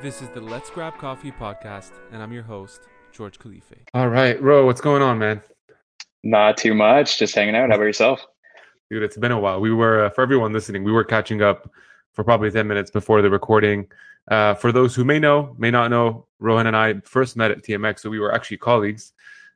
This is the Let's Grab Coffee podcast, and I'm your host, George Khalife. All right, Ro, what's going on, man? Not too much, just hanging out. How about yourself? Dude, it's been a while. We were, uh, for everyone listening, we were catching up for probably 10 minutes before the recording. Uh, for those who may know, may not know, Rohan and I first met at TMX, so we were actually colleagues.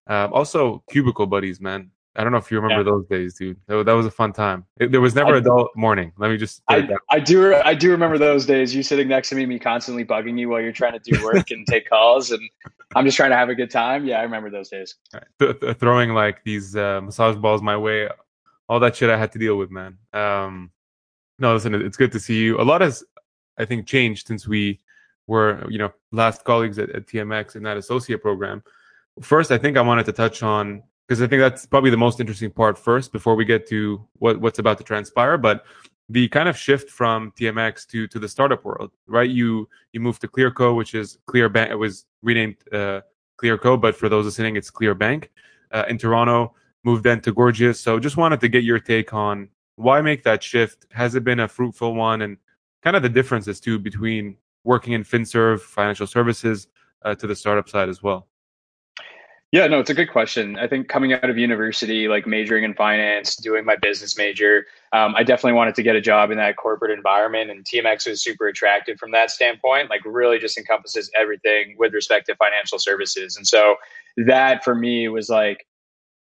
Um, also, cubicle buddies, man. I don't know if you remember yeah. those days, dude. That, that was a fun time. It, there was never I, a dull morning. Let me just. I, I do. I do remember those days. You sitting next to me, me constantly bugging you while you're trying to do work and take calls, and I'm just trying to have a good time. Yeah, I remember those days. Right. Th- th- throwing like these uh, massage balls my way, all that shit I had to deal with, man. Um, no, listen, it's good to see you. A lot has, I think, changed since we were, you know, last colleagues at, at TMX in that associate program. First, I think I wanted to touch on because I think that's probably the most interesting part first before we get to what, what's about to transpire. But the kind of shift from TMX to to the startup world, right? You you moved to Clearco, which is Clearbanc. It was renamed uh, Clearco, but for those listening, it's Clearbanc uh, in Toronto. Moved then to Gorgias. So just wanted to get your take on why make that shift. Has it been a fruitful one, and kind of the differences too between working in FinServe financial services uh, to the startup side as well. Yeah, no, it's a good question. I think coming out of university, like majoring in finance, doing my business major, um, I definitely wanted to get a job in that corporate environment. And TMX was super attractive from that standpoint, like really just encompasses everything with respect to financial services. And so that for me was like,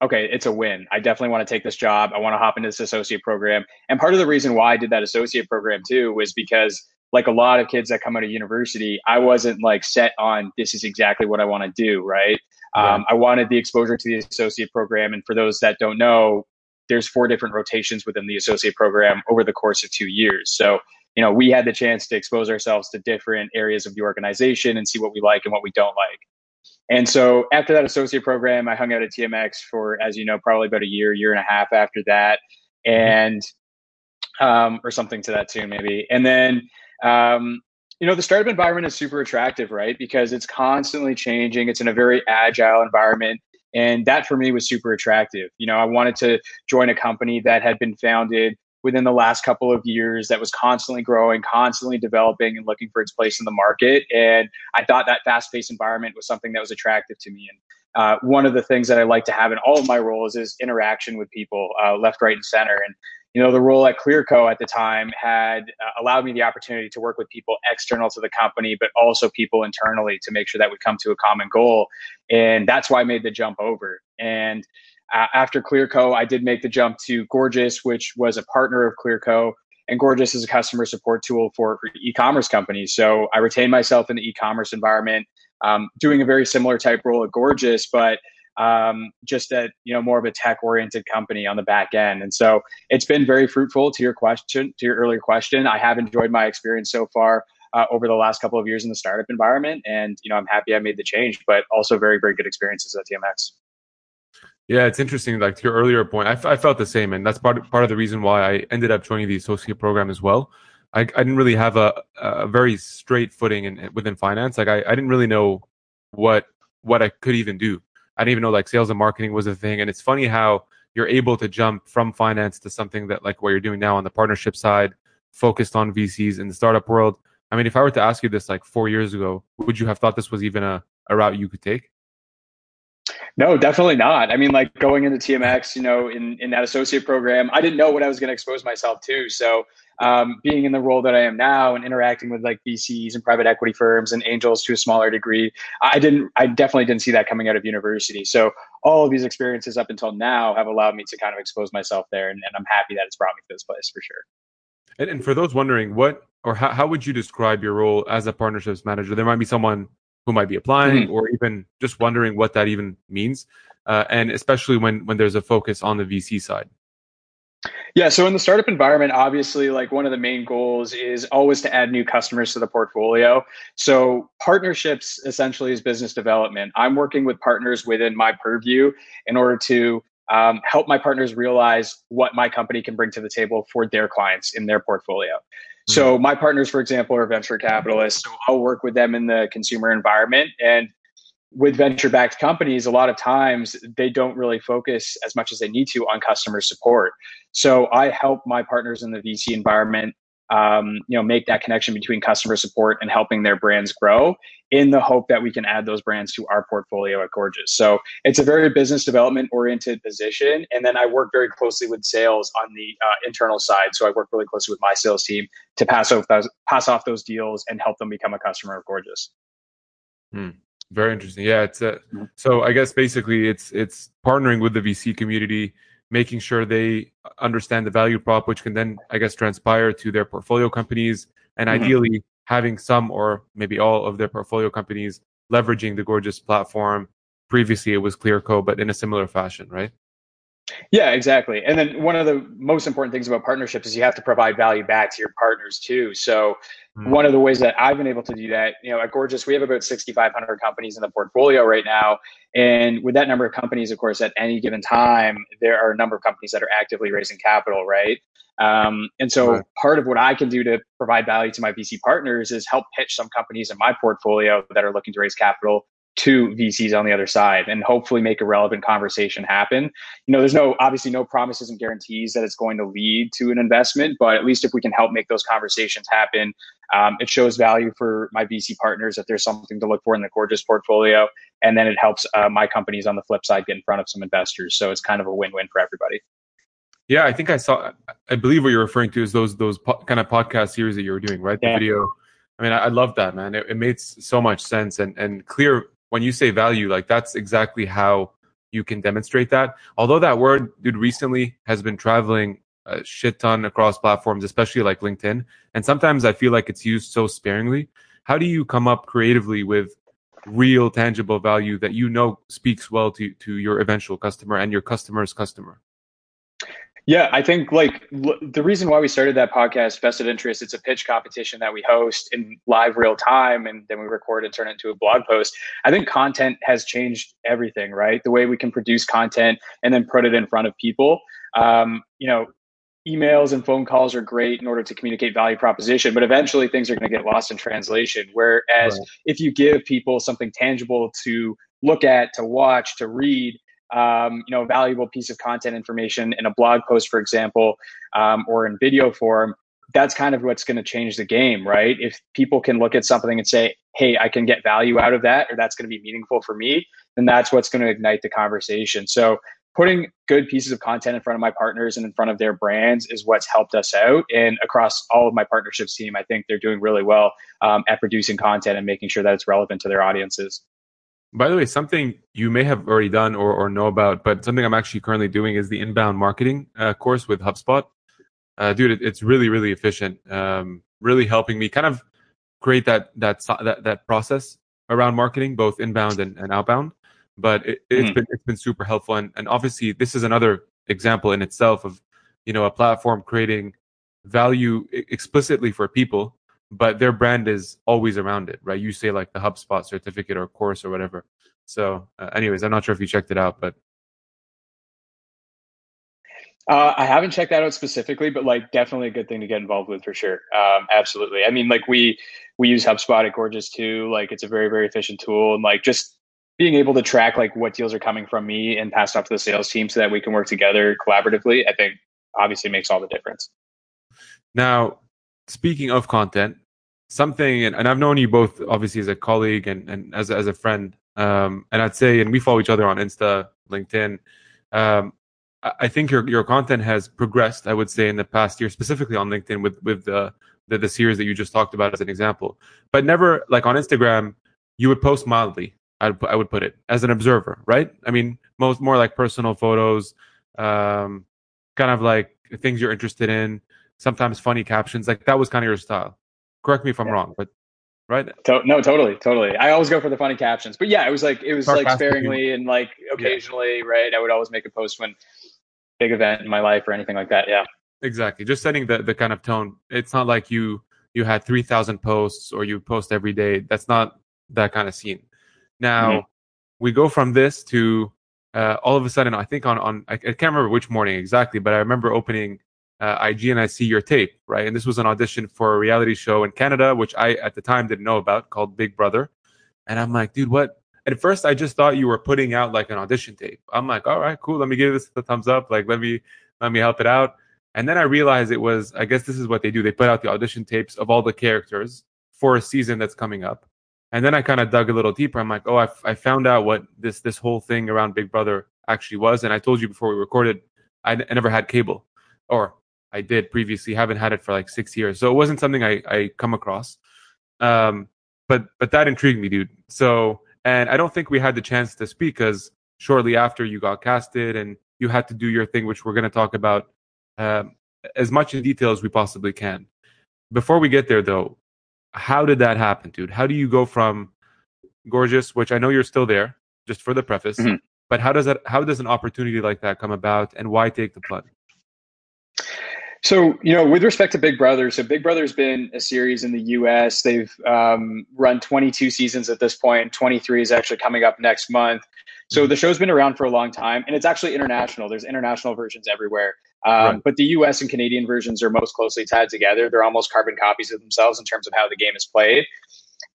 okay, it's a win. I definitely want to take this job. I want to hop into this associate program. And part of the reason why I did that associate program too was because like a lot of kids that come out of university, I wasn't like set on this is exactly what I want to do, right? Um, I wanted the exposure to the associate program. And for those that don't know, there's four different rotations within the associate program over the course of two years. So, you know, we had the chance to expose ourselves to different areas of the organization and see what we like and what we don't like. And so after that associate program, I hung out at TMX for, as you know, probably about a year, year and a half after that. Mm-hmm. And, um, or something to that tune, maybe. And then, um, you know the startup environment is super attractive right? Because it's constantly changing. It's in a very agile environment and that for me was super attractive. You know i wanted to join a company that had been founded within the last couple of years that was constantly growing constantly developing and looking for its place in the market and i thought that fast-paced environment was something that was attractive to me. And uh, one of the things that i like to have in all of my roles is interaction with people uh, left right and center. And you know, the role at Clearco at the time had uh, allowed me the opportunity to work with people external to the company, but also people internally to make sure that we come to a common goal. And that's why I made the jump over. And uh, after Clearco, I did make the jump to Gorgias which was a partner of Clearco. And Gorgias is a customer support tool for, for e-commerce companies. So I retained myself in the e-commerce environment, um, doing a very similar type role at Gorgias but um, just at you know more of a tech oriented company on the back end and so it's been very fruitful to your question to your earlier question i have enjoyed my experience so far uh, over the last couple of years in the startup environment and you know i'm happy i made the change but also very very good experiences at tmx yeah, it's interesting. Like to your earlier point, I, f- I felt the same, and that's part of, part of the reason why I ended up joining the associate program as well. I, I didn't really have a, a very straight footing in, within finance. Like I, I didn't really know what what I could even do. I didn't even know like sales and marketing was a thing. And it's funny how you're able to jump from finance to something that like what you're doing now on the partnership side, focused on VCs in the startup world. I mean, if I were to ask you this like four years ago, would you have thought this was even a, a route you could take? No, definitely not. I mean, like going into TMX, you know, in, in that associate program, I didn't know what I was going to expose myself to. So um, being in the role that I am now and interacting with like VCs and private equity firms and angels to a smaller degree, I didn't, I definitely didn't see that coming out of university. So all of these experiences up until now have allowed me to kind of expose myself there. And, and I'm happy that it's brought me to this place for sure. And, and for those wondering, what or how, how would you describe your role as a partnerships manager? There might be someone who might be applying mm-hmm. or even just wondering what that even means. Uh, and especially when when there's a focus on the VC side. Yeah, so in the startup environment, obviously, like one of the main goals is always to add new customers to the portfolio. So partnerships essentially is business development. I'm working with partners within my purview in order to um, help my partners realize what my company can bring to the table for their clients in their portfolio. Mm-hmm. So my partners, for example, are venture capitalists. So I'll work with them in the consumer environment and with venture backed companies, a lot of times they don't really focus as much as they need to on customer support. So I help my partners in the VC environment um, you know make that connection between customer support and helping their brands grow in the hope that we can add those brands to our portfolio at gorgias so it's a very business development oriented position and then i work very closely with sales on the uh, internal side so i work really closely with my sales team to pass off those pass off those deals and help them become a customer of gorgias hmm. very interesting yeah it's a, mm-hmm. so i guess basically it's it's partnering with the vc community making sure they understand the value prop, which can then, I guess, transpire to their portfolio companies, and mm-hmm. ideally having some or maybe all of their portfolio companies leveraging the Gorgias platform. Previously, it was Clearco, but in a similar fashion, right? Yeah, exactly. And then one of the most important things about partnerships is you have to provide value back to your partners too. So mm-hmm. one of the ways that I've been able to do that, you know, at Gorgias, we have about 6,500 companies in the portfolio right now. And with that number of companies, of course, at any given time, there are a number of companies that are actively raising capital, right? Um, and so right. part of what I can do to provide value to my VC partners is help pitch some companies in my portfolio that are looking to raise capital to VCs on the other side and hopefully make a relevant conversation happen. You know, there's no obviously no promises and guarantees that it's going to lead to an investment, but at least if we can help make those conversations happen, um, it shows value for my VC partners that there's something to look for in the Gorgias portfolio, and then it helps uh, my companies on the flip side get in front of some investors. So it's kind of a win-win for everybody. Yeah, I think I saw. I believe what you're referring to is those those po- kind of podcast series that you were doing, right? The yeah. video. I mean, I, I love that, man. It, it made so much sense and and clear when you say value, like that's exactly how you can demonstrate that. Although that word, dude, recently has been traveling a shit ton across platforms, especially like LinkedIn. And sometimes I feel like it's used so sparingly. How do you come up creatively with real tangible value that you know speaks well to, to your eventual customer and your customer's customer? Yeah, I think like l- the reason why we started that podcast, Vested Interest, it's a pitch competition that we host in live real time and then we record and turn it into a blog post. I think content has changed everything, right? The way we can produce content and then put it in front of people. Um, you know, emails and phone calls are great in order to communicate value proposition, but eventually things are going to get lost in translation. Whereas right. if you give people something tangible to look at, to watch, to read, um, you know, valuable piece of content information in a blog post, for example, um, or in video form, that's kind of what's going to change the game, right? If people can look at something and say, hey, I can get value out of that, or that's going to be meaningful for me, then that's what's going to ignite the conversation. So, putting good pieces of content in front of my partners and in front of their brands is what's helped us out. And across all of my partnerships team, I think they're doing really well um, at producing content and making sure that it's relevant to their audiences. By the way, something you may have already done or, or know about, but something I'm actually currently doing is the inbound marketing uh, course with HubSpot. Uh, dude, it, it's really, really efficient. Um, really helping me kind of create that that that that process around marketing, both inbound and, and outbound. But it, has mm-hmm. been it's been super helpful, and, and obviously this is another example in itself of you know a platform creating value explicitly for people but their brand is always around it, right? You say like the HubSpot certificate or course or whatever. So, uh, anyways, I'm not sure if you checked it out, but uh, I haven't checked that out specifically, but like definitely a good thing to get involved with for sure. Um, absolutely. I mean, like we we use HubSpot at Gorgias too. Like it's a very very efficient tool, and like just being able to track like what deals are coming from me and passed off to the sales team so that we can work together collaboratively. I think obviously makes all the difference. Now, speaking of content, something, and, and, I've known you both obviously as a colleague and, and as, as a friend. Um, and I'd say, and we follow each other on Insta, LinkedIn. Um, I think your your content has progressed. I would say in the past year, specifically on LinkedIn, with with the, the the series that you just talked about as an example. But never like on Instagram, you would post mildly. I would I would put it as an observer, right? I mean, most more like personal photos, um, kind of like things you're interested in sometimes funny captions. Like that was kind of your style. Correct me if I'm yeah. wrong, but right? To- no, totally, totally. I always go for the funny captions, but yeah, it was like it was like sparingly and like occasionally, yeah. right? I would always make a post when big event in my life or anything like that. Yeah, exactly. Just setting the the kind of tone. It's not like you you had three thousand posts or you post every day. That's not that kind of scene. Now mm-hmm. we go from this to uh, all of a sudden. I think on on I, I can't remember which morning exactly, but I remember opening uh, IG and I see your tape, right? And this was an audition for a reality show in Canada, which I at the time didn't know about, called Big Brother. And I'm like, dude, what? At first, I just thought you were putting out like an audition tape. I'm like, all right, cool. Let me give this a thumbs up. Like, let me let me help it out. And then I realized it was, I guess this is what they do. They put out the audition tapes of all the characters for a season that's coming up. And then I kind of dug a little deeper. I'm like, oh, I, f- I found out what this this whole thing around Big Brother actually was. And I told you before we recorded, I, n- I never had cable, or I did previously. Haven't had it for like six years, so it wasn't something I I come across. Um, but but that intrigued me, dude. So and I don't think we had the chance to speak because shortly after you got casted and you had to do your thing, which we're going to talk about um, as much in detail as we possibly can. Before we get there, though, how did that happen, dude? How do you go from Gorgias, which I know you're still there, just for the preface, Mhm. but how does that? How does an opportunity like that come about, and why take the plunge? So, you know, with respect to Big Brother, so Big Brother's been a series in the US. They've um, run 22 seasons at this point. 23 is actually coming up next month. So the show's been around for a long time, and it's actually international. There's international versions everywhere. Um, Right. But the US and Canadian versions are most closely tied together. They're almost carbon copies of themselves in terms of how the game is played.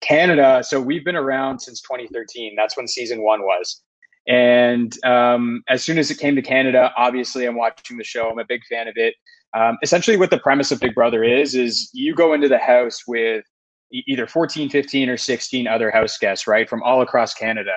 Canada, so we've been around since 2013. That's when season one was. And um, as soon as it came to Canada, obviously I'm watching the show. I'm a big fan of it. Um, essentially, what the premise of Big Brother is, is you go into the house with either 14, 15, or 16 other house guests, right, from all across Canada.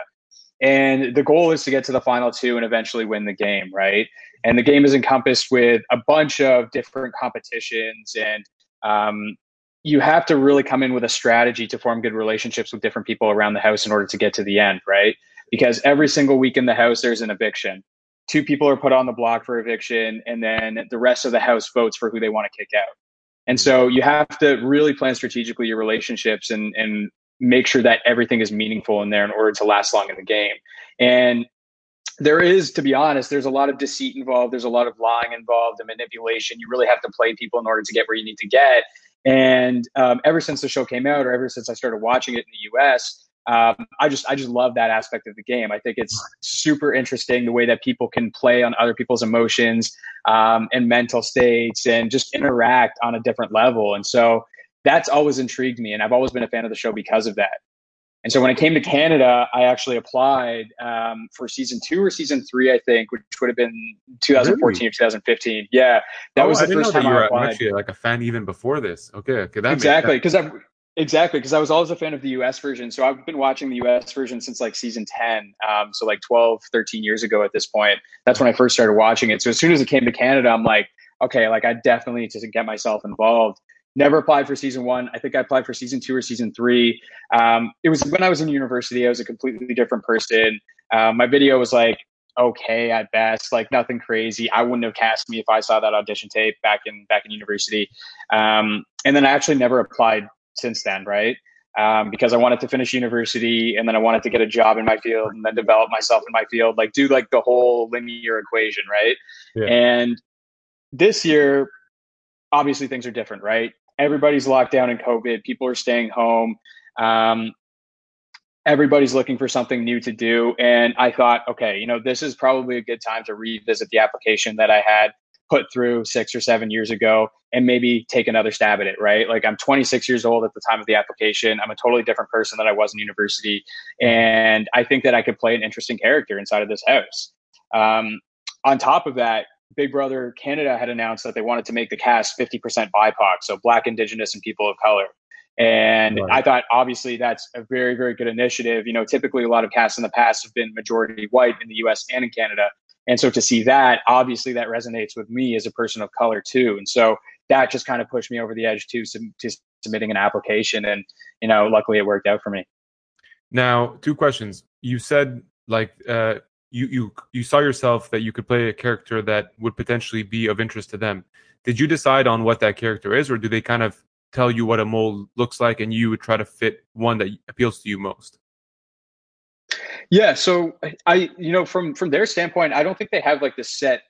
And the goal is to get to the final two and eventually win the game, right? And the game is encompassed with a bunch of different competitions and um, you have to really come in with a strategy to form good relationships with different people around the house in order to get to the end, right? Because every single week in the house, there's an eviction. Two people are put on the block for eviction, and then the rest of the house votes for who they want to kick out. And so you have to really plan strategically your relationships and, and make sure that everything is meaningful in there in order to last long in the game. And there is, to be honest, there's a lot of deceit involved. There's a lot of lying involved and manipulation. You really have to play people in order to get where you need to get. And um, ever since the show came out, or ever since I started watching it in the U.S., um, I just I just love that aspect of the game. I think it's super interesting the way that people can play on other people's emotions um, and mental states and just interact on a different level. And so that's always intrigued me, and I've always been a fan of the show because of that. And so when I came to Canada, I actually applied um, for season two or season three, I think, which would have been 2014 or 2015. Yeah, that Oh, was I the first time you I were applied. actually like a fan even before this. Okay, okay, that exactly because I've exactly because I was always a fan of the US version. So I've been watching the US version since like season 10. Um, so like 12, 13 years ago at this point. That's when I first started watching it. So as soon as it came to Canada, I'm like, okay, like I definitely need to get myself involved. Never applied for season one. I think I applied for season two or season three. Um, it was when I was in university. I was a completely different person. Um, my video was like okay at best, like nothing crazy. I wouldn't have cast me if I saw that audition tape back in back in university. Um, and then I actually never applied since then, right? Um, because I wanted to finish university and then I wanted to get a job in my field and then develop myself in my field, like do like the whole linear equation, right? Yeah. And this year, obviously things are different, right? Everybody's locked down in COVID. People are staying home. Um, everybody's looking for something new to do. And I thought, okay, you know, this is probably a good time to revisit the application that I had put through six or seven years ago and maybe take another stab at it, right? Like I'm 26 years old at the time of the application. I'm a totally different person than I was in university. And I think that I could play an interesting character inside of this house. Um, on top of that, Big Brother Canada had announced that they wanted to make the cast 50% BIPOC, so Black, Indigenous, and people of color. And Right. I thought, obviously, that's a very, very good initiative. You know, typically a lot of casts in the past have been majority white in the US and in Canada. And so to see that, obviously, that resonates with me as a person of color too. And so that just kind of pushed me over the edge to, to submitting an application. And, you know, luckily it worked out for me. Now, two questions. You said like uh, you you you saw yourself that you could play a character that would potentially be of interest to them. Did you decide on what that character is, or do they kind of tell you what a mole looks like, and you would try to fit one that appeals to you most? Yeah, so I, you know, from from their standpoint, I don't think they have like the set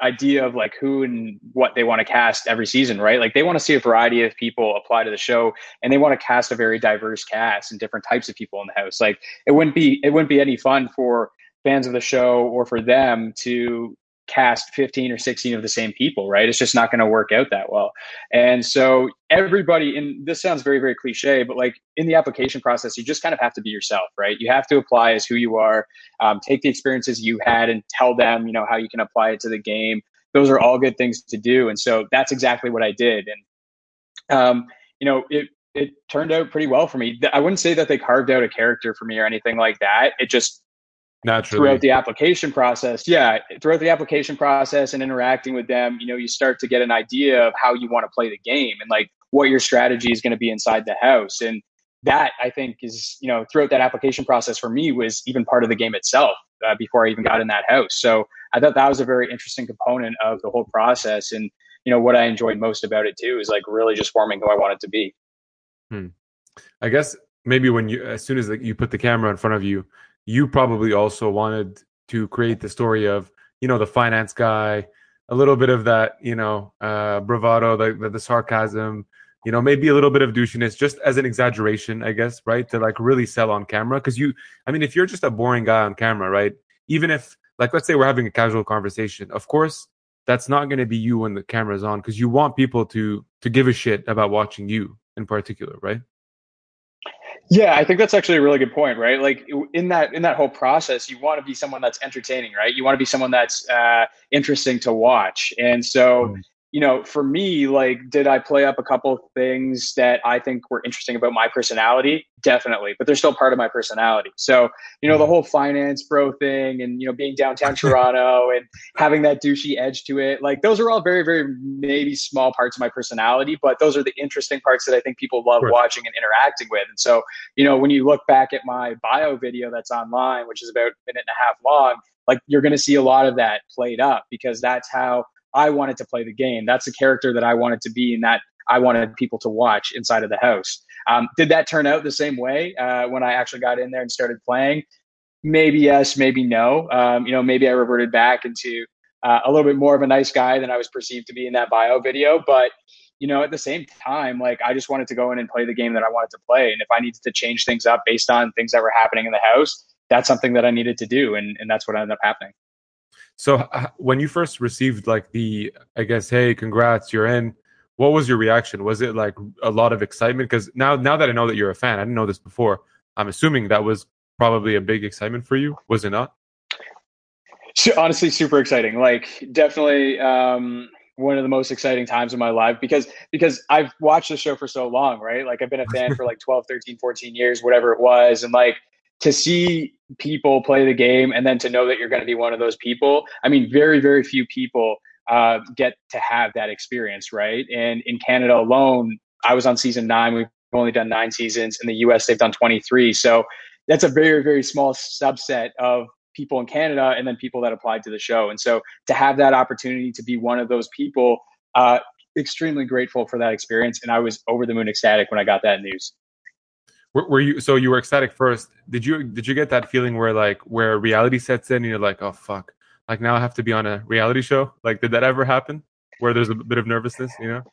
idea of like who and what they want to cast every season, right? Like they want to see a variety of people apply to the show, and they want to cast a very diverse cast and different types of people in the house. Like it wouldn't be it wouldn't be any fun for fans of the show or for them to cast 15 or 16 of the same people, right? It's just not going to work out that well. And so everybody, and this sounds very, very cliche, but like in the application process, you just kind of have to be yourself, right? You have to apply as who you are, um, take the experiences you had and tell them, you know, how you can apply it to the game. those are all good things to do. And so that's exactly what I did. And, um, you know, it, it turned out pretty well for me. I wouldn't say that they carved out a character for me or anything like that. It just naturally throughout the application process. Yeah, throughout the application process and interacting with them, you know, you start to get an idea of how you want to play the game and like what your strategy is going to be inside the house. And that I think is, you know, throughout that application process for me was even part of the game itself uh, before I even got in that house. So I thought that was a very interesting component of the whole process. And, you know, what I enjoyed most about it too is like really just forming who I wanted to be. Hmm. I guess maybe when you, as soon as you put the camera in front of you, you probably also wanted to create the story of, you know, the finance guy, a little bit of that, you know, uh, bravado, the, the, the sarcasm, you know, maybe a little bit of douchiness, just as an exaggeration, I guess, right? To like really sell on camera. Cause you, I mean, if you're just a boring guy on camera, right? Even if, like, let's say we're having a casual conversation, of course, that's not going to be you when the camera's on because you want people to to give a shit about watching you in particular, right? Yeah, I think that's actually a really good point, right? Like in that in that whole process, you want to be someone that's entertaining, right? You want to be someone that's uh, interesting to watch, and so mm you know, for me, like, did I play up a couple of things that I think were interesting about my personality? Definitely, but they're still part of my personality. So, you know, the whole finance bro thing and, you know, being downtown Toronto and having that douchey edge to it, like, those are all very, very maybe small parts of my personality, but those are the interesting parts that I think people love watching and interacting with. And so, you know, when you look back at my bio video that's online, which is about a minute and a half long, like, you're going to see a lot of that played up because that's how I wanted to play the game. That's the character that I wanted to be, and that I wanted people to watch inside of the house. Um, did that turn out the same way uh, when I actually got in there and started playing? Maybe yes, maybe no. Um, you know, maybe I reverted back into uh, a little bit more of a nice guy than I was perceived to be in that bio video. But you know, at the same time, like I just wanted to go in and play the game that I wanted to play, and if I needed to change things up based on things that were happening in the house, that's something that I needed to do, and and that's what ended up happening. So when you first received like the, I guess, hey, congrats, you're in. What was your reaction? Was it like a lot of excitement? Because now, now that I know that you're a fan, I didn't know this before. I'm assuming that was probably a big excitement for you. Was it not? So, honestly, super exciting. Like, definitely um, one of the most exciting times of my life because because I've watched the show for so long, right? Like, I've been a fan for like 12, 13, 14 years, whatever it was, and like to see people play the game and then to know that you're going to be one of those people. I mean, very, very few people uh, get to have that experience, right? And in Canada alone, I was on season nine. We've only done nine seasons. In the US, they've done 23. So that's a very, very small subset of people in Canada and then people that applied to the show. And so to have that opportunity to be one of those people, uh, extremely grateful for that experience. And I was over the moon ecstatic when I got that news. Were, were, you so you were ecstatic first? Did you did you get that feeling where like where reality sets in and you're like, oh fuck, like now I have to be on a reality show? Like, did that ever happen? Where there's a bit of nervousness, you know?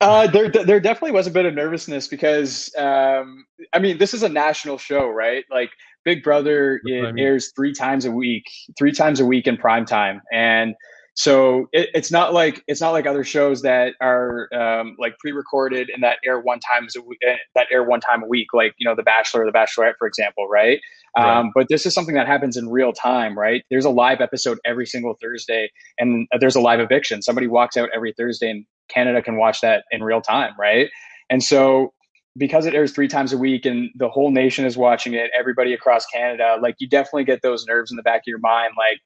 Uh, there, there definitely was a bit of nervousness because, um, I mean, this is a national show, right? Like Big Brother, it I mean. airs three times a week, three times a week in prime time, and so it, it's not like it's not like other shows that are um, like pre-recorded and that air one times a week, eh, that air one time a week, like you know The Bachelor or The Bachelorette, for example, right? right? Um, but this is something that happens in real time, right? There's a live episode every single Thursday, and there's a live eviction. Somebody walks out every Thursday, and Canada can watch that in real time, right? And so because it airs three times a week and the whole nation is watching it, everybody across Canada, like you definitely get those nerves in the back of your mind, like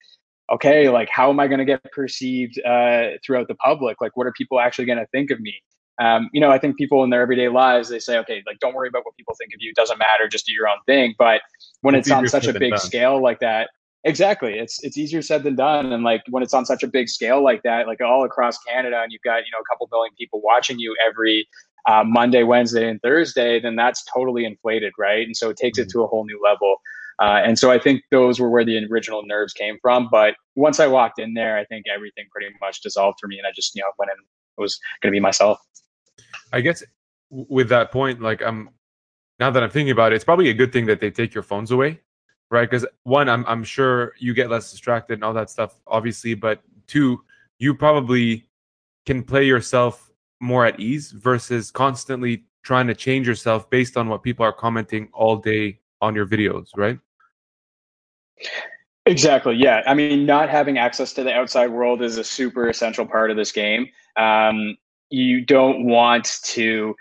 okay, like how am I going to get perceived uh, throughout the public? Like, what are people actually going to think of me? Um, you know, I think people in their everyday lives they say, okay, like don't worry about what people think of you. It doesn't matter. Just do your own thing. But when it's, it's on such a big scale like that, exactly, it's it's easier said than done. And like when it's on such a big scale like that, like all across Canada, and you've got you know a couple million people watching you every uh, Monday, Wednesday, and Thursday, then that's totally inflated, right? And so it takes mm-hmm. it to a whole new level. Uh, and so I think those were where the original nerves came from. But once I walked in there, I think everything pretty much dissolved for me, and I just you know went in was going to be myself. I guess with that point, like I'm now that I'm thinking about it, it's probably a good thing that they take your phones away, right? Because one, I'm I'm sure you get less distracted and all that stuff, obviously, but two, you probably can play yourself more at ease versus constantly trying to change yourself based on what people are commenting all day on your videos, right? Exactly. Yeah. I mean, not having access to the outside world is a super essential part of this game. Um, you don't want to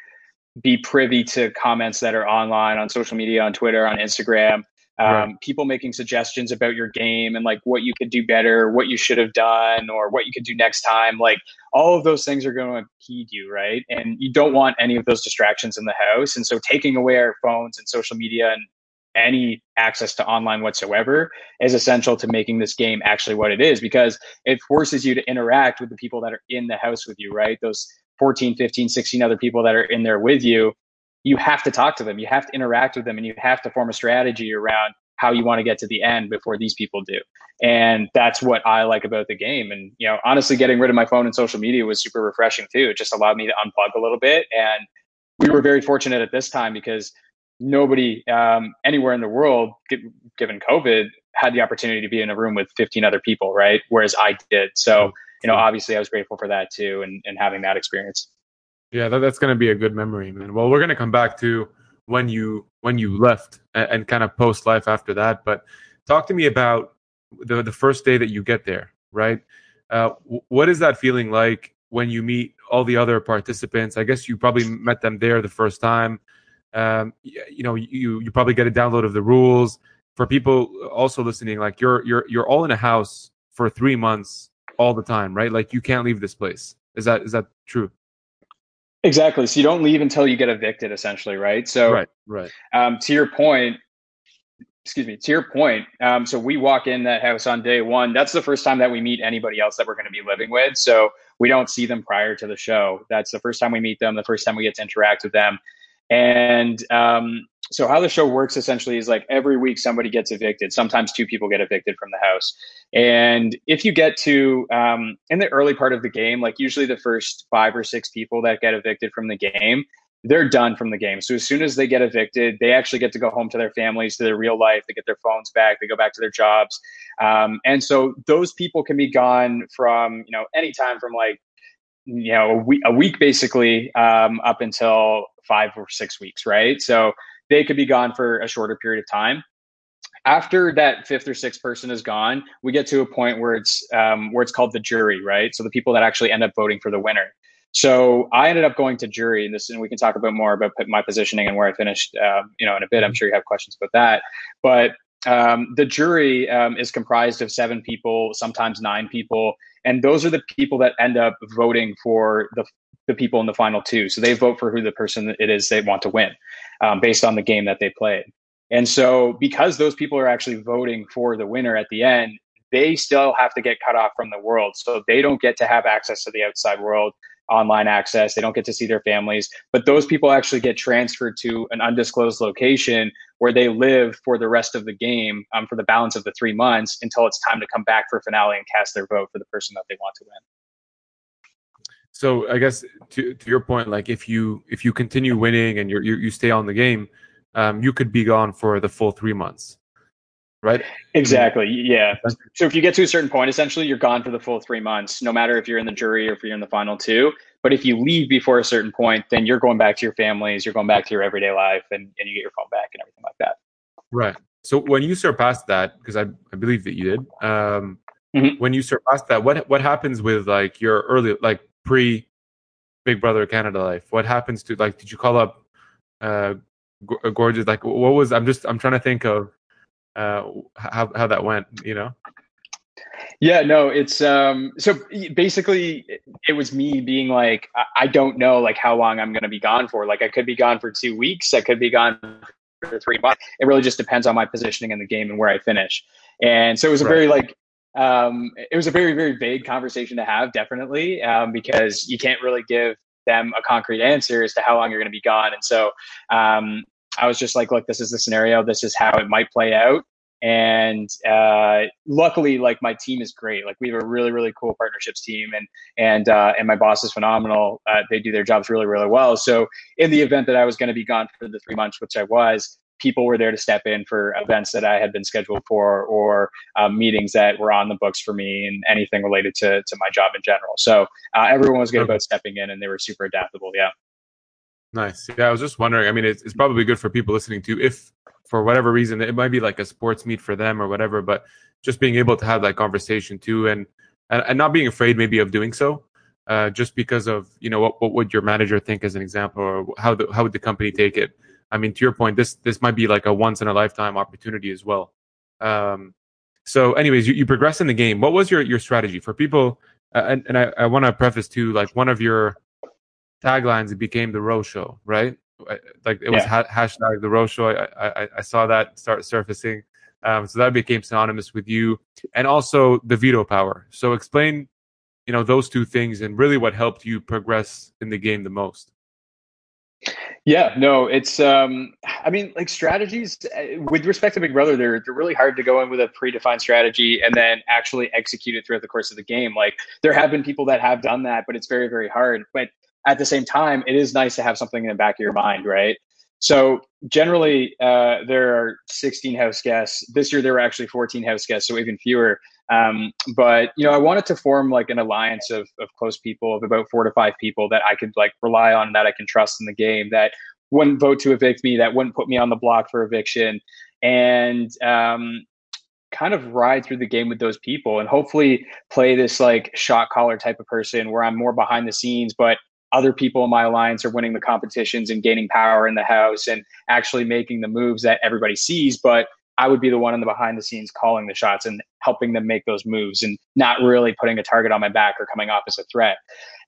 be privy to comments that are online on social media, on Twitter, on Instagram. Um, right. People making suggestions about your game and like what you could do better, what you should have done, or what you could do next time. Like all of those things are going to impede you, right? And you don't want any of those distractions in the house. And so taking away our phones and social media and any access to online whatsoever is essential to making this game actually what it is because it forces you to interact with the people that are in the house with you, right? Those 14, 15, 16 other people that are in there with you. You have to talk to them, you have to interact with them, and you have to form a strategy around how you want to get to the end before these people do. And that's what I like about the game. And, you know, honestly, getting rid of my phone and social media was super refreshing too. It just allowed me to unplug a little bit. And we were very fortunate at this time because nobody um, anywhere in the world, given COVID, had the opportunity to be in a room with 15 other people, right? Whereas I did. So, you know, obviously I was grateful for that too and, and having that experience. Yeah, that, that's going to be a good memory, man. Well, we're going to come back to when you when you left and, and kind of post life after that. But talk to me about the the first day that you get there, right? Uh, what is that feeling like when you meet all the other participants? I guess you probably met them there the first time um, you know you you probably get a download of the rules. For people also listening like you're you're you're all in a house for three months all the time right? Like you can't leave this place. Is that is that true? Exactly. So you don't leave until you get evicted essentially right? So right right. um, to your point excuse me to your point um, so we walk in that house on day one. That's the first time that we meet anybody else that we're going to be living with. So we don't see them prior to the show. That's the first time we meet them the first time we get to interact with them and um, so how the show works essentially is like every week somebody gets evicted. Sometimes two people get evicted from the house. And if you get to um, in the early part of the game, like usually the first five or six people that get evicted from the game, they're done from the game. So as soon as they get evicted, they actually get to go home to their families, to their real life. They get their phones back. They go back to their jobs. Um, and so those people can be gone from you know anytime from like you know a week, a week basically um, up until five or six weeks, right? So they could be gone for a shorter period of time. After that fifth or sixth person is gone, we get to a point where it's um, where it's called the jury, right? So the people that actually end up voting for the winner. So I ended up going to jury, and this, and we can talk about more about my positioning and where I finished, um, you know, in a bit. I'm sure you have questions about that, but um, the jury um, is comprised of seven people, sometimes nine people, and those are the people that end up voting for the the people in the final two. So they vote for who the person it is they want to win um, based on the game that they played. And so, because those people are actually voting for the winner at the end, they still have to get cut off from the world. So they don't get to have access to the outside world, online access. They don't get to see their families. But those people actually get transferred to an undisclosed location where they live for the rest of the game um, for the balance of the three months until it's time to come back for a finale and cast their vote for the person that they want to win so I guess to to your point, like if you if you continue winning and you you stay on the game, um, you could be gone for the full three months, right? Exactly. Yeah. So if you get to a certain point, essentially you're gone for the full three months, no matter if you're in the jury or if you're in the final two. But if you leave before a certain point, then you're going back to your families, you're going back to your everyday life, and, and you get your phone back and everything like that. Right. So when you surpassed that, because I, I believe that you did, um, mm-hmm. when you surpassed that, what what happens with like your early like pre Big Brother Canada life? What happens to like? Did you call up uh, uh, Gorgias? Like, what was? I'm just I'm trying to think of uh, how how that went. You know. Yeah, no, it's um so basically it was me being like I don't know like how long I'm going to be gone for. Like I could be gone for 2 weeks, I could be gone for 3 months. It really just depends on my positioning in the game and where I finish. And so it was a right. very like um, it was a very very vague conversation to have definitely um, because you can't really give them a concrete answer as to how long you're going to be gone and so um, i was just like look this is the scenario this is how it might play out and uh, luckily like my team is great like we have a really really cool partnerships team and and uh, and my boss is phenomenal uh, they do their jobs really really well so in the event that i was going to be gone for the three months which i was people were there to step in for events that I had been scheduled for or um, meetings that were on the books for me and anything related to, to my job in general. So uh, everyone was good about stepping in and they were super adaptable. Yeah. Nice. Yeah, I was just wondering. I mean, it's, it's probably good for people listening to if for whatever reason, it might be like a sports meet for them or whatever, but just being able to have that conversation too, and and, and not being afraid maybe of doing so, uh, just because of you know what what would your manager think as an example, or how the, how would the company take it? I mean, to your point, this this might be like a once in a lifetime opportunity as well. Um, so, anyways, you, you progress in the game. What was your your strategy for people? Uh, and and I, I want to preface to like one of your taglines, it became the Ro Show, right? Like it was yeah. ha- hashtag the Ro Show. I, I, I saw that start surfacing. Um, so that became synonymous with you, and also the veto power. So explain, you know, those two things, and really what helped you progress in the game the most. Yeah, no, it's um I mean like strategies uh, with respect to Big Brother they're they're really hard to go in with a predefined strategy and then actually execute it throughout the course of the game. Like there have been people that have done that, but it's very very hard. But at the same time, it is nice to have something in the back of your mind, right? So generally, uh, there are 16 house guests. This year, there were actually 14 house guests, so even fewer. Um, but you know, I wanted to form like an alliance of of close people, of about four to five people that I could like rely on, that I can trust in the game, that wouldn't vote to evict me, that wouldn't put me on the block for eviction, and um, kind of ride through the game with those people, and hopefully play this like shot caller type of person where I'm more behind the scenes, but other people in my alliance are winning the competitions and gaining power in the house and actually making the moves that everybody sees but i would be the one in the behind the scenes calling the shots and helping them make those moves and not really putting a target on my back or coming off as a threat.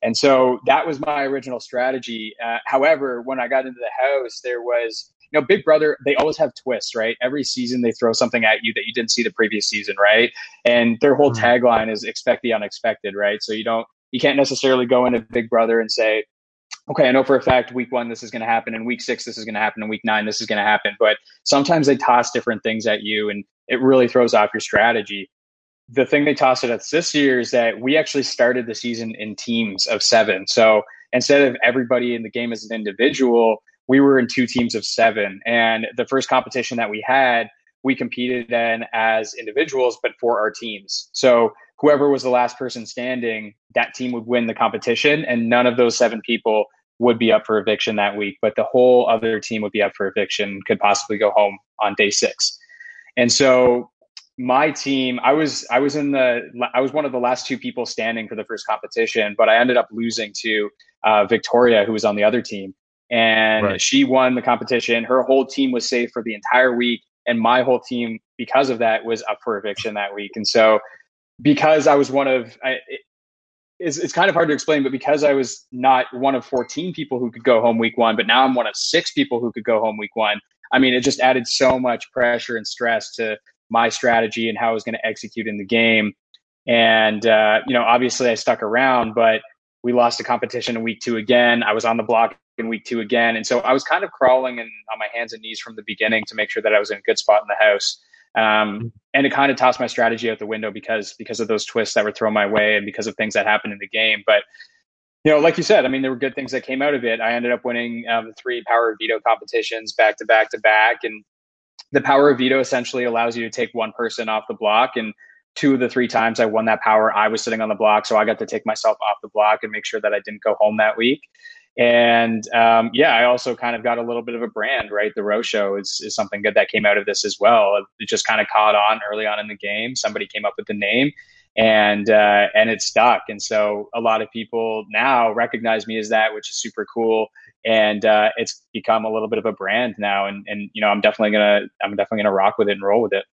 And so that was my original strategy. Uh, however when i got into the house there was you know big brother they always have twists right? Every season they throw something at you that you didn't see the previous season right? And their whole mm-hmm. tagline is expect the unexpected right? So you don't you can't necessarily go into Big Brother and say, okay, I know for a fact week one this is going to happen, and week six this is going to happen, and week nine this is going to happen. But sometimes they toss different things at you, and it really throws off your strategy. The thing they tossed at us this year is that we actually started the season in teams of seven. So instead of everybody in the game as an individual, we were in two teams of seven. And the first competition that we had, we competed in as individuals, but for our teams. So whoever was the last person standing, that team would win the competition, and none of those seven people would be up for eviction that week, but the whole other team would be up for eviction, could possibly go home on day six. And so my team, I was I was in the I was one of the last two people standing for the first competition, but I ended up losing to uh, Victoria, who was on the other team, and right. she won the competition. Her whole team was safe for the entire week, and my whole team, because of that, was up for eviction that week. And so because I was one of, I, it, it's, it's kind of hard to explain, but because I was not one of 14 people who could go home week one, but now I'm one of six people who could go home week one. I mean, it just added so much pressure and stress to my strategy and how I was going to execute in the game. And, uh, you know, obviously I stuck around, but we lost a competition in week two again. I was on the block in week two again. And so I was kind of crawling and on my hands and knees from the beginning to make sure that I was in a good spot in the house. Um, mm-hmm. and it kind of tossed my strategy out the window because because of those twists that were thrown my way and because of things that happened in the game. But you know, like you said, I mean, there were good things that came out of it. I ended up winning um, three power veto competitions back to back to back, and the power of veto essentially allows you to take one person off the block. And two of the three times I won that power, I was sitting on the block, so I got to take myself off the block and make sure that I didn't go home that week. And um, yeah, I also kind of got a little bit of a brand, right? The Ro Show is, is something good that came out of this as well. It just kind of caught on early on in the game. Somebody came up with the name, and uh, and it stuck. And so a lot of people now recognize me as that, which is super cool. And uh, it's become a little bit of a brand now. And and you know, I'm definitely gonna I'm definitely gonna rock with it and roll with it.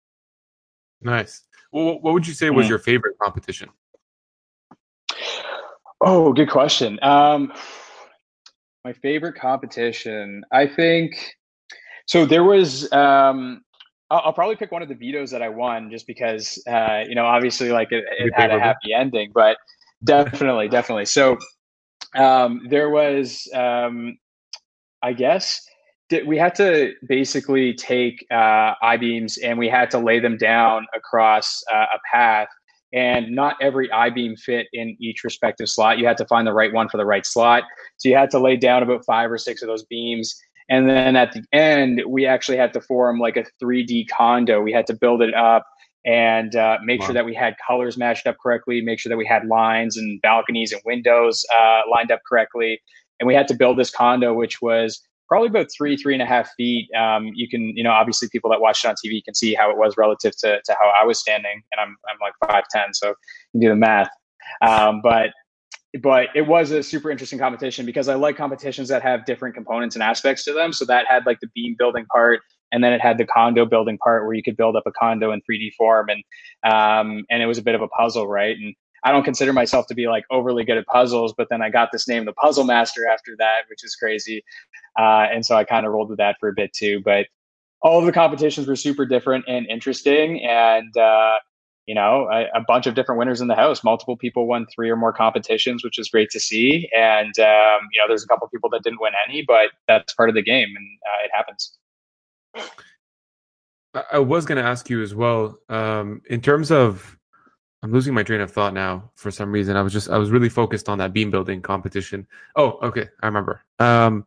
Nice. Well, what would you say was mm. your favorite competition? Oh, good question. Um, my favorite competition, I think. So there was. Um, I'll, I'll, probably pick one of the vetoes that I won, just because uh, you know, obviously, like it, it had a happy ending, but definitely, definitely. So um, there was, um, I guess, we had to basically take uh, I beams and we had to lay them down across uh, a path and not every I beam fit in each respective slot. You had to find the right one for the right slot. So you had to lay down about five or six of those beams. And then at the end, we actually had to form like a 3D condo. We had to build it up and uh, make wow. sure that we had colors matched up correctly, make sure that we had lines and balconies and windows uh, lined up correctly. And we had to build this condo, which was probably about three, three and a half feet. Um, you can, you know, obviously people that watched it on TV can see how it was relative to, to how I was standing, and I'm I'm like five ten, so you do the math. Um, but but it was a super interesting competition because I like competitions that have different components and aspects to them. So that had like the beam building part, and then it had the condo building part where you could build up a condo in 3D form, and um, and it was a bit of a puzzle, right? And I don't consider myself to be like overly good at puzzles, but then I got this name, the Puzzle Master, after that, which is crazy. Uh, and so I kind of rolled with that for a bit too. But all of the competitions were super different and interesting, and uh, you know, a, a, bunch of different winners in the house. Multiple people won three or more competitions, which is great to see. And um, you know, there's a couple people that didn't win any, but that's part of the game, and uh, it happens. I was going to ask you as well, um, in terms of I'm losing my train of thought now for some reason. I was just I was really focused on that beam building competition. Oh, okay, I remember. Um,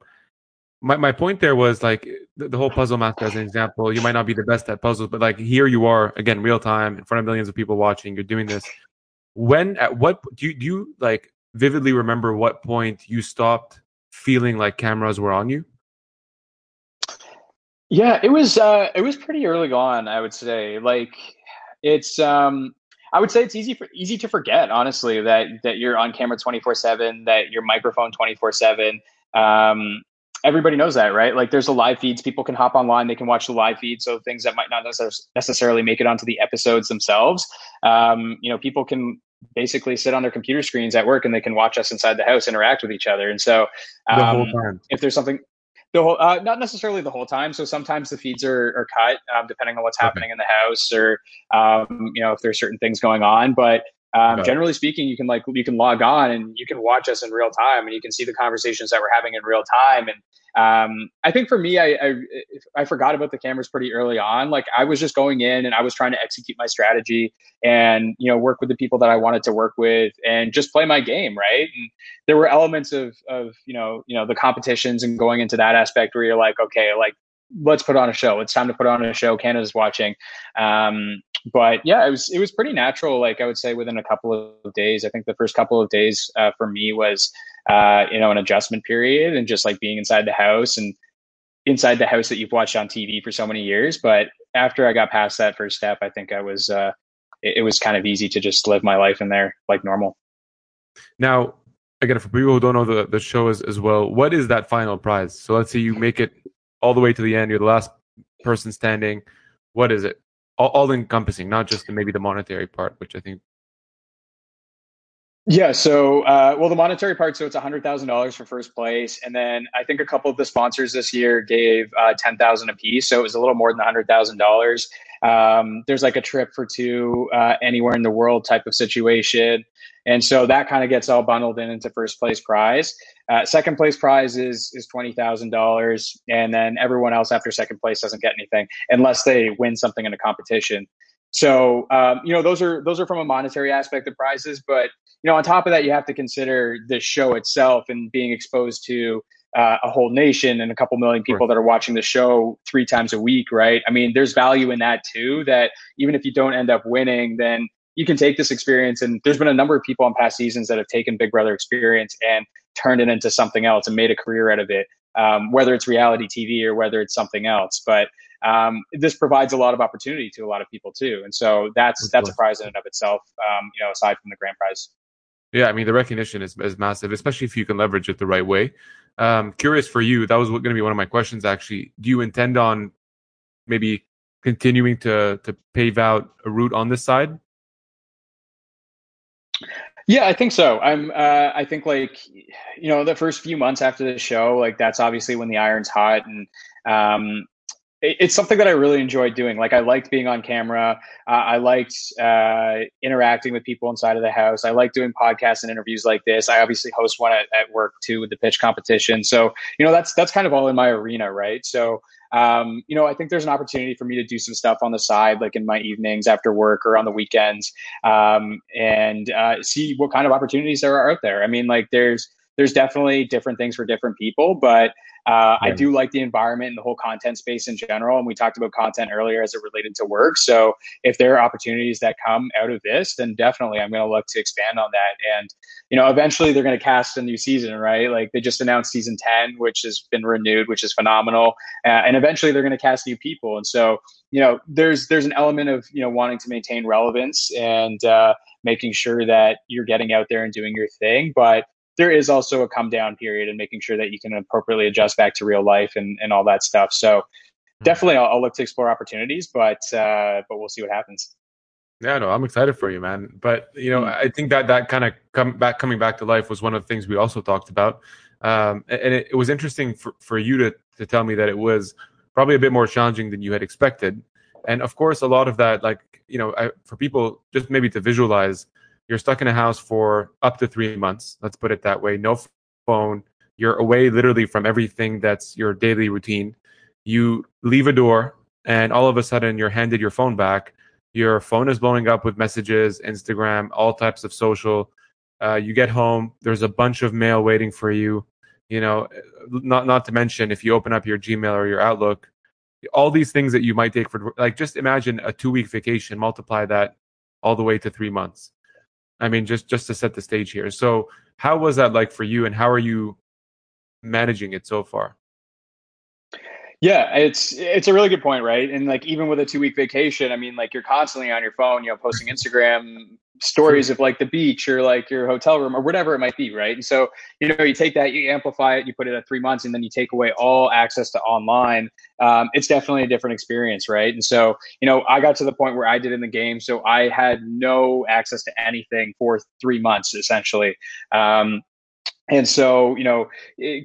my my point there was like the, the, whole puzzle master as an example. You might not be the best at puzzles, but like here you are again, real time in front of millions of people watching. You're doing this. When at what do you do you like vividly remember what point you stopped feeling like cameras were on you? Yeah, it was uh it was pretty early on, I would say. Like it's um I would say it's easy for easy to forget, honestly, that that you're on camera 24 seven, that your microphone 24 seven. Um, everybody knows that, right? Like there's the live feeds. People can hop online. They can watch the live feed. So things that might not necessarily make it onto the episodes themselves. Um, you know, people can basically sit on their computer screens at work and they can watch us inside the house interact with each other. And so um, if there's something, the whole, uh, not necessarily the whole time. So sometimes the feeds are, are cut um, depending on what's okay. happening in the house or, um, you know, if there's certain things going on. But um, generally speaking, you can like you can log on and you can watch us in real time and you can see the conversations that we're having in real time. And um, I think for me, I, I, I forgot about the cameras pretty early on. Like I was just going in and I was trying to execute my strategy and you know work with the people that I wanted to work with and just play my game, right? And there were elements of of you know you know the competitions and going into that aspect where you're like, okay, like let's put on a show. It's time to put on a show. Canada's watching. Um, but yeah, it was it was pretty natural. Like I would say, within a couple of days. I think the first couple of days uh, for me was uh, you know an adjustment period and just like being inside the house and inside the house that you've watched on TV for so many years. But after I got past that first step, I think I was uh, it, it was kind of easy to just live my life in there like normal. Now, again, for people who don't know the, the show as, as well, what is that final prize? So let's say you make it all the way to the end, you're the last person standing. What is it? All, all encompassing, not just the, maybe the monetary part, which I think. Yeah. So, uh, well, the monetary part. So it's hundred thousand dollars for first place, and then I think a couple of the sponsors this year gave uh, ten thousand a piece. So it was a little more than hundred thousand dollars. Um, there's like a trip for two uh, anywhere in the world type of situation. And so that kind of gets all bundled in into first place prize. Uh, second place prize is is twenty thousand dollars, and then everyone else after second place doesn't get anything unless they win something in a competition. So um, you know those are those are from a monetary aspect of prizes, but you know on top of that you have to consider the show itself and being exposed to uh, a whole nation and a couple million people right. that are watching the show three times a week, right? I mean, there's value in that too. That even if you don't end up winning, then you can take this experience. And there's been a number of people on past seasons that have taken Big Brother experience and turned it into something else and made a career out of it, um, whether it's reality TV or whether it's something else. But um, this provides a lot of opportunity to a lot of people too, and so that's that's a prize in and of itself. Um, you know, aside from the grand prize. Yeah, I mean the recognition is, is massive, especially if you can leverage it the right way. Um, curious for you, that was going to be one of my questions. Actually, do you intend on maybe continuing to to pave out a route on this side? Yeah, I think so. I'm. Uh, I think like you know the first few months after the show, like that's obviously when the iron's hot, and um, it's something that I really enjoyed doing. Like I liked being on camera. Uh, I liked uh, interacting with people inside of the house. I like doing podcasts and interviews like this. I obviously host one at, at work too with the pitch competition. So you know that's that's kind of all in my arena, right? So um, you know I think there's an opportunity for me to do some stuff on the side, like in my evenings after work or on the weekends, um, and uh, see what kind of opportunities there are out there. I mean, like there's there's definitely different things for different people, but Uh, I do like the environment and the whole content space in general. And we talked about content earlier as it related to work. So if there are opportunities that come out of this, then definitely I'm going to look to expand on that. And, you know, eventually they're going to cast a new season, right? Like they just announced season 10, which has been renewed, which is phenomenal. Uh, and eventually they're going to cast new people. And so, you know, there's, there's an element of, you know, wanting to maintain relevance and uh, making sure that you're getting out there and doing your thing. But there is also a come down period and making sure that you can appropriately adjust back to real life and, and all that stuff. So hmm. definitely I'll, I'll look to explore opportunities, but, uh, but we'll see what happens. Yeah, no, I'm excited for you, man. But you know, mm. I think that that kind of come back coming back to life was one of the things we also talked about. Um, and it, it, was interesting for, for you to to tell me that it was probably a bit more challenging than you had expected. And of course, a lot of that, like you know, I, for people just maybe to visualize, you're stuck in a house for up to three months. Let's put it that way. No phone. You're away literally from everything that's your daily routine. You leave a door, and all of a sudden, you're handed your phone back. Your phone is blowing up with messages, Instagram, all types of social. Uh, you get home, there's a bunch of mail waiting for you. You know, not not to mention if you open up your Gmail or your Outlook, all these things that you might take for like just imagine a two week vacation, multiply that all the way to three months I mean, just just to set the stage here. So, how was that like for you, and how are you managing it so far? Yeah, it's it's a really good point, right? And like even with a two week vacation, I mean, like you're constantly on your phone, you know, posting Instagram stories of like the beach or like your hotel room or whatever it might be, right? And so you know, you take that, you amplify it, you put it at three months, and then you take away all access to online. Um, it's definitely a different experience, right? And so you know, I got to the point where I did in the game, so I had no access to anything for three months essentially. Um, and so, you know,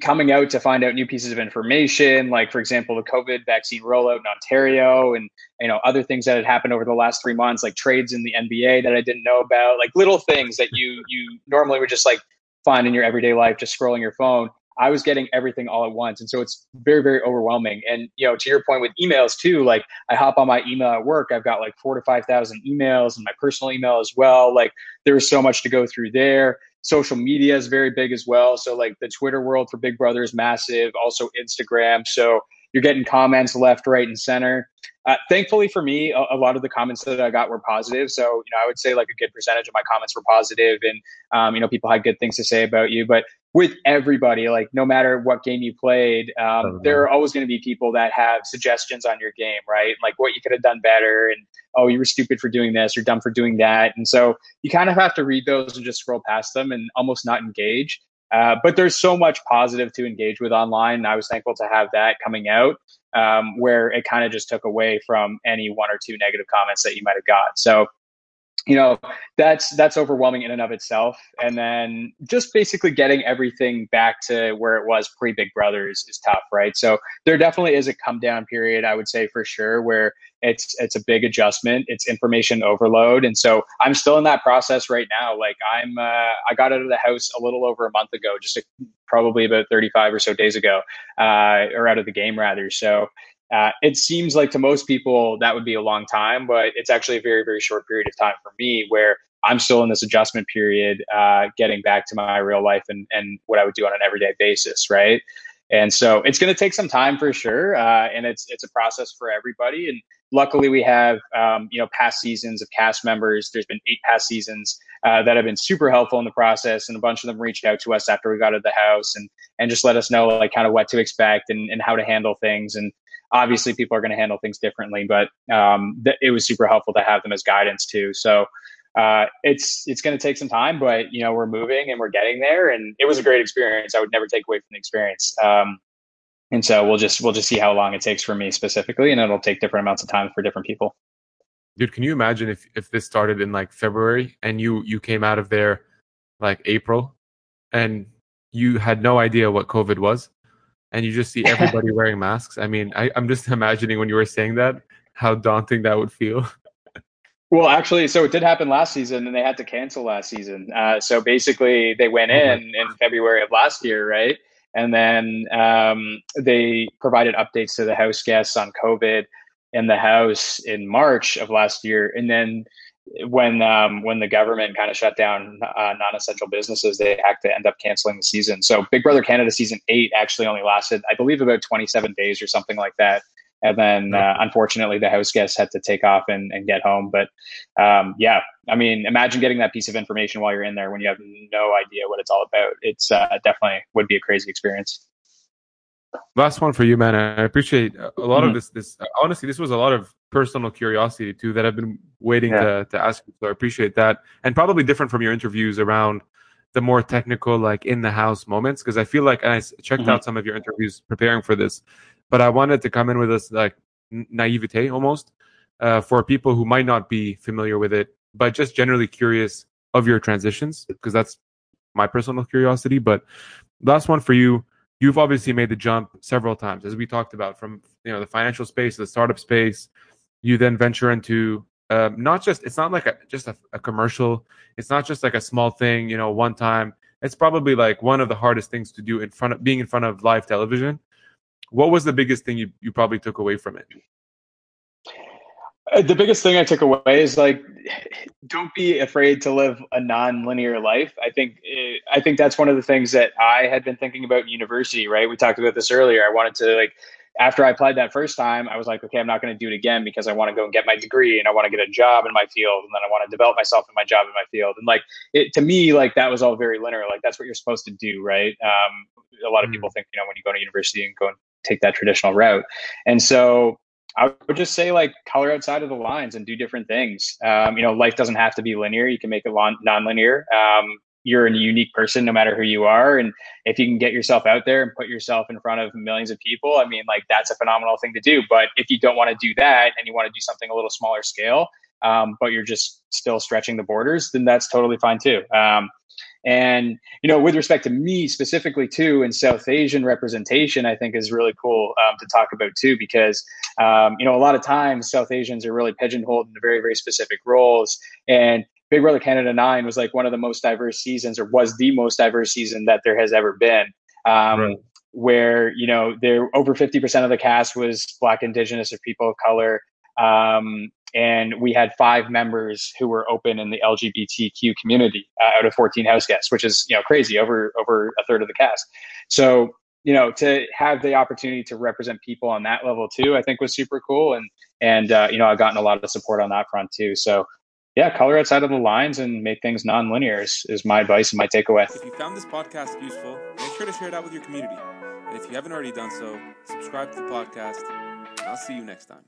coming out to find out new pieces of information, like for example, the COVID vaccine rollout in Ontario, and you know other things that had happened over the last three months, like trades in the NBA that I didn't know about, like little things that you you normally would just like find in your everyday life, just scrolling your phone. I was getting everything all at once, and so it's very very overwhelming. And you know, to your point with emails too, like I hop on my email at work, I've got like four to five thousand emails, and my personal email as well. Like there's so much to go through there social media is very big as well. So like the Twitter world for Big Brother is massive. Also Instagram. So you're getting comments left, right, and center. Uh, thankfully for me, a, a, lot of the comments that I got were positive. So you know, I would say like a good percentage of my comments were positive, and um, you know, people had good things to say about you. But with everybody, like no matter what game you played, um, there are always going to be people that have suggestions on your game, right? Like what you could have done better, and oh, you were stupid for doing this, you're dumb for doing that, and so you kind of have to read those and just scroll past them and almost not engage. Uh, but there's so much positive to engage with online, and I was thankful to have that coming out, um, where it kind of just took away from any one or two negative comments that you might have got. So you know that's that's overwhelming in and of itself. And then just basically getting everything back to where it was pre big brother is, is tough right? So there definitely is a come down period i would say for sure where it's it's a big adjustment. It's information overload. And so i'm still in that process right now. Like i'm uh, i got out of the house a little over a month ago just a, probably about 35 or so days ago uh, or out of the game rather. So uh, it seems like to most people that would be a long time, but it's actually a very, very short period of time for me where I'm still in this adjustment period, uh, getting back to my real life and, and what I would do on an everyday basis, right? And so it's going to take some time for sure, uh, and it's it's a process for everybody. And luckily, we have um, you know past seasons of cast members. There's been eight past seasons uh, that have been super helpful in the process, and a bunch of them reached out to us after we got out of the house and and just let us know like kind of what to expect and, and how to handle things. And obviously people are going to handle things differently, but um, th- it was super helpful to have them as guidance too. So uh, it's it's going to take some time, but you know we're moving and we're getting there, and it was a great experience. I would never take away from the experience. Um, and so we'll just we'll just see how long it takes for me specifically, and it'll take different amounts of time for different people. Dude, can you imagine if if this started in like February and you you came out of there like April, and you had no idea what COVID was? And you just see everybody wearing masks. I mean, I, I'm just imagining when you were saying that, how daunting that would feel. Well, actually, so it did happen last season, and they had to cancel last season. Uh, so basically, they went in in February of last year, right? And then um, they provided updates to the house guests on COVID in the house in March of last year, and then when um, when the government kind of shut down uh, non-essential businesses, they had to end up canceling the season. So Big Brother Canada season eight actually only lasted, I believe, about 27 days or something like that. And then, uh, unfortunately, the house guests had to take off and, and get home. But um, yeah, I mean, imagine getting that piece of information while you're in there when you have no idea what it's all about. It's uh, definitely would be a crazy experience. Last one for you, man. I appreciate a lot mm-hmm. of this. This honestly, this was a lot of personal curiosity too that I've been waiting yeah. to to ask you. So I appreciate that, and probably different from your interviews around the more technical, like in the house moments. Because I feel like I checked mm-hmm. out some of your interviews preparing for this, but I wanted to come in with this like naivete almost uh, for people who might not be familiar with it, but just generally curious of your transitions because that's my personal curiosity. But last one for you you've obviously made the jump several times, as we talked about, from you know the financial space, the startup space. You then venture into um, not just it's not like a, just a, a, commercial. It's not just like a small thing, you know, one time. It's probably like one of the hardest things to do in front of being in front of live television. What was the biggest thing you, you probably took away from it? Uh, the biggest thing I took away is like, don't be afraid to live a non-linear life. I think eh, I think that's one of the things that I had been thinking about in university. Right, we talked about this earlier. I wanted to like after I applied that first time, I was like, okay, I'm not going to do it again because I want to go and get my degree and I want to get a job in my field and then I want to develop myself in my job in my field. And like it to me, like that was all very linear. Like that's what you're supposed to do, right? Um, a lot of mm. people think, you know, when you go to university and go and take that traditional route. And so I would just say like color outside of the lines and do different things. Um, you know, life doesn't have to be linear. You can make it non-linear. Um, you're a unique person no matter who you are. And if you can get yourself out there and put yourself in front of millions of people, I mean, like that's a phenomenal thing to do. But if you don't want to do that and you want to do something a little smaller scale, um, but you're just still stretching the borders, then that's totally fine too. Um, and, you know, with respect to me specifically too, in South Asian representation, I think is really cool um, to talk about too, because, um, you know, a lot of times South Asians are really pigeonholed into very, very specific roles. And Big Brother Canada 9 was like one of the most diverse seasons or was the most diverse season that there has ever been. Um, right. Where, you know, there over 50% of the cast was Black, Indigenous, or people of color. Um, and we had five members who were open in the LGBTQ community uh, out of 14 house guests, which is you know crazy over over a third of the cast. So you know to have the opportunity to represent people on that level too, I think was super cool, and and uh, you know I've gotten a lot of support on that front too. So yeah, color outside of the lines and make things non-linear is, is my advice and my takeaway. If you found this podcast useful, make sure to share it out with your community. And if you haven't already done so, subscribe to the podcast. And I'll see you next time.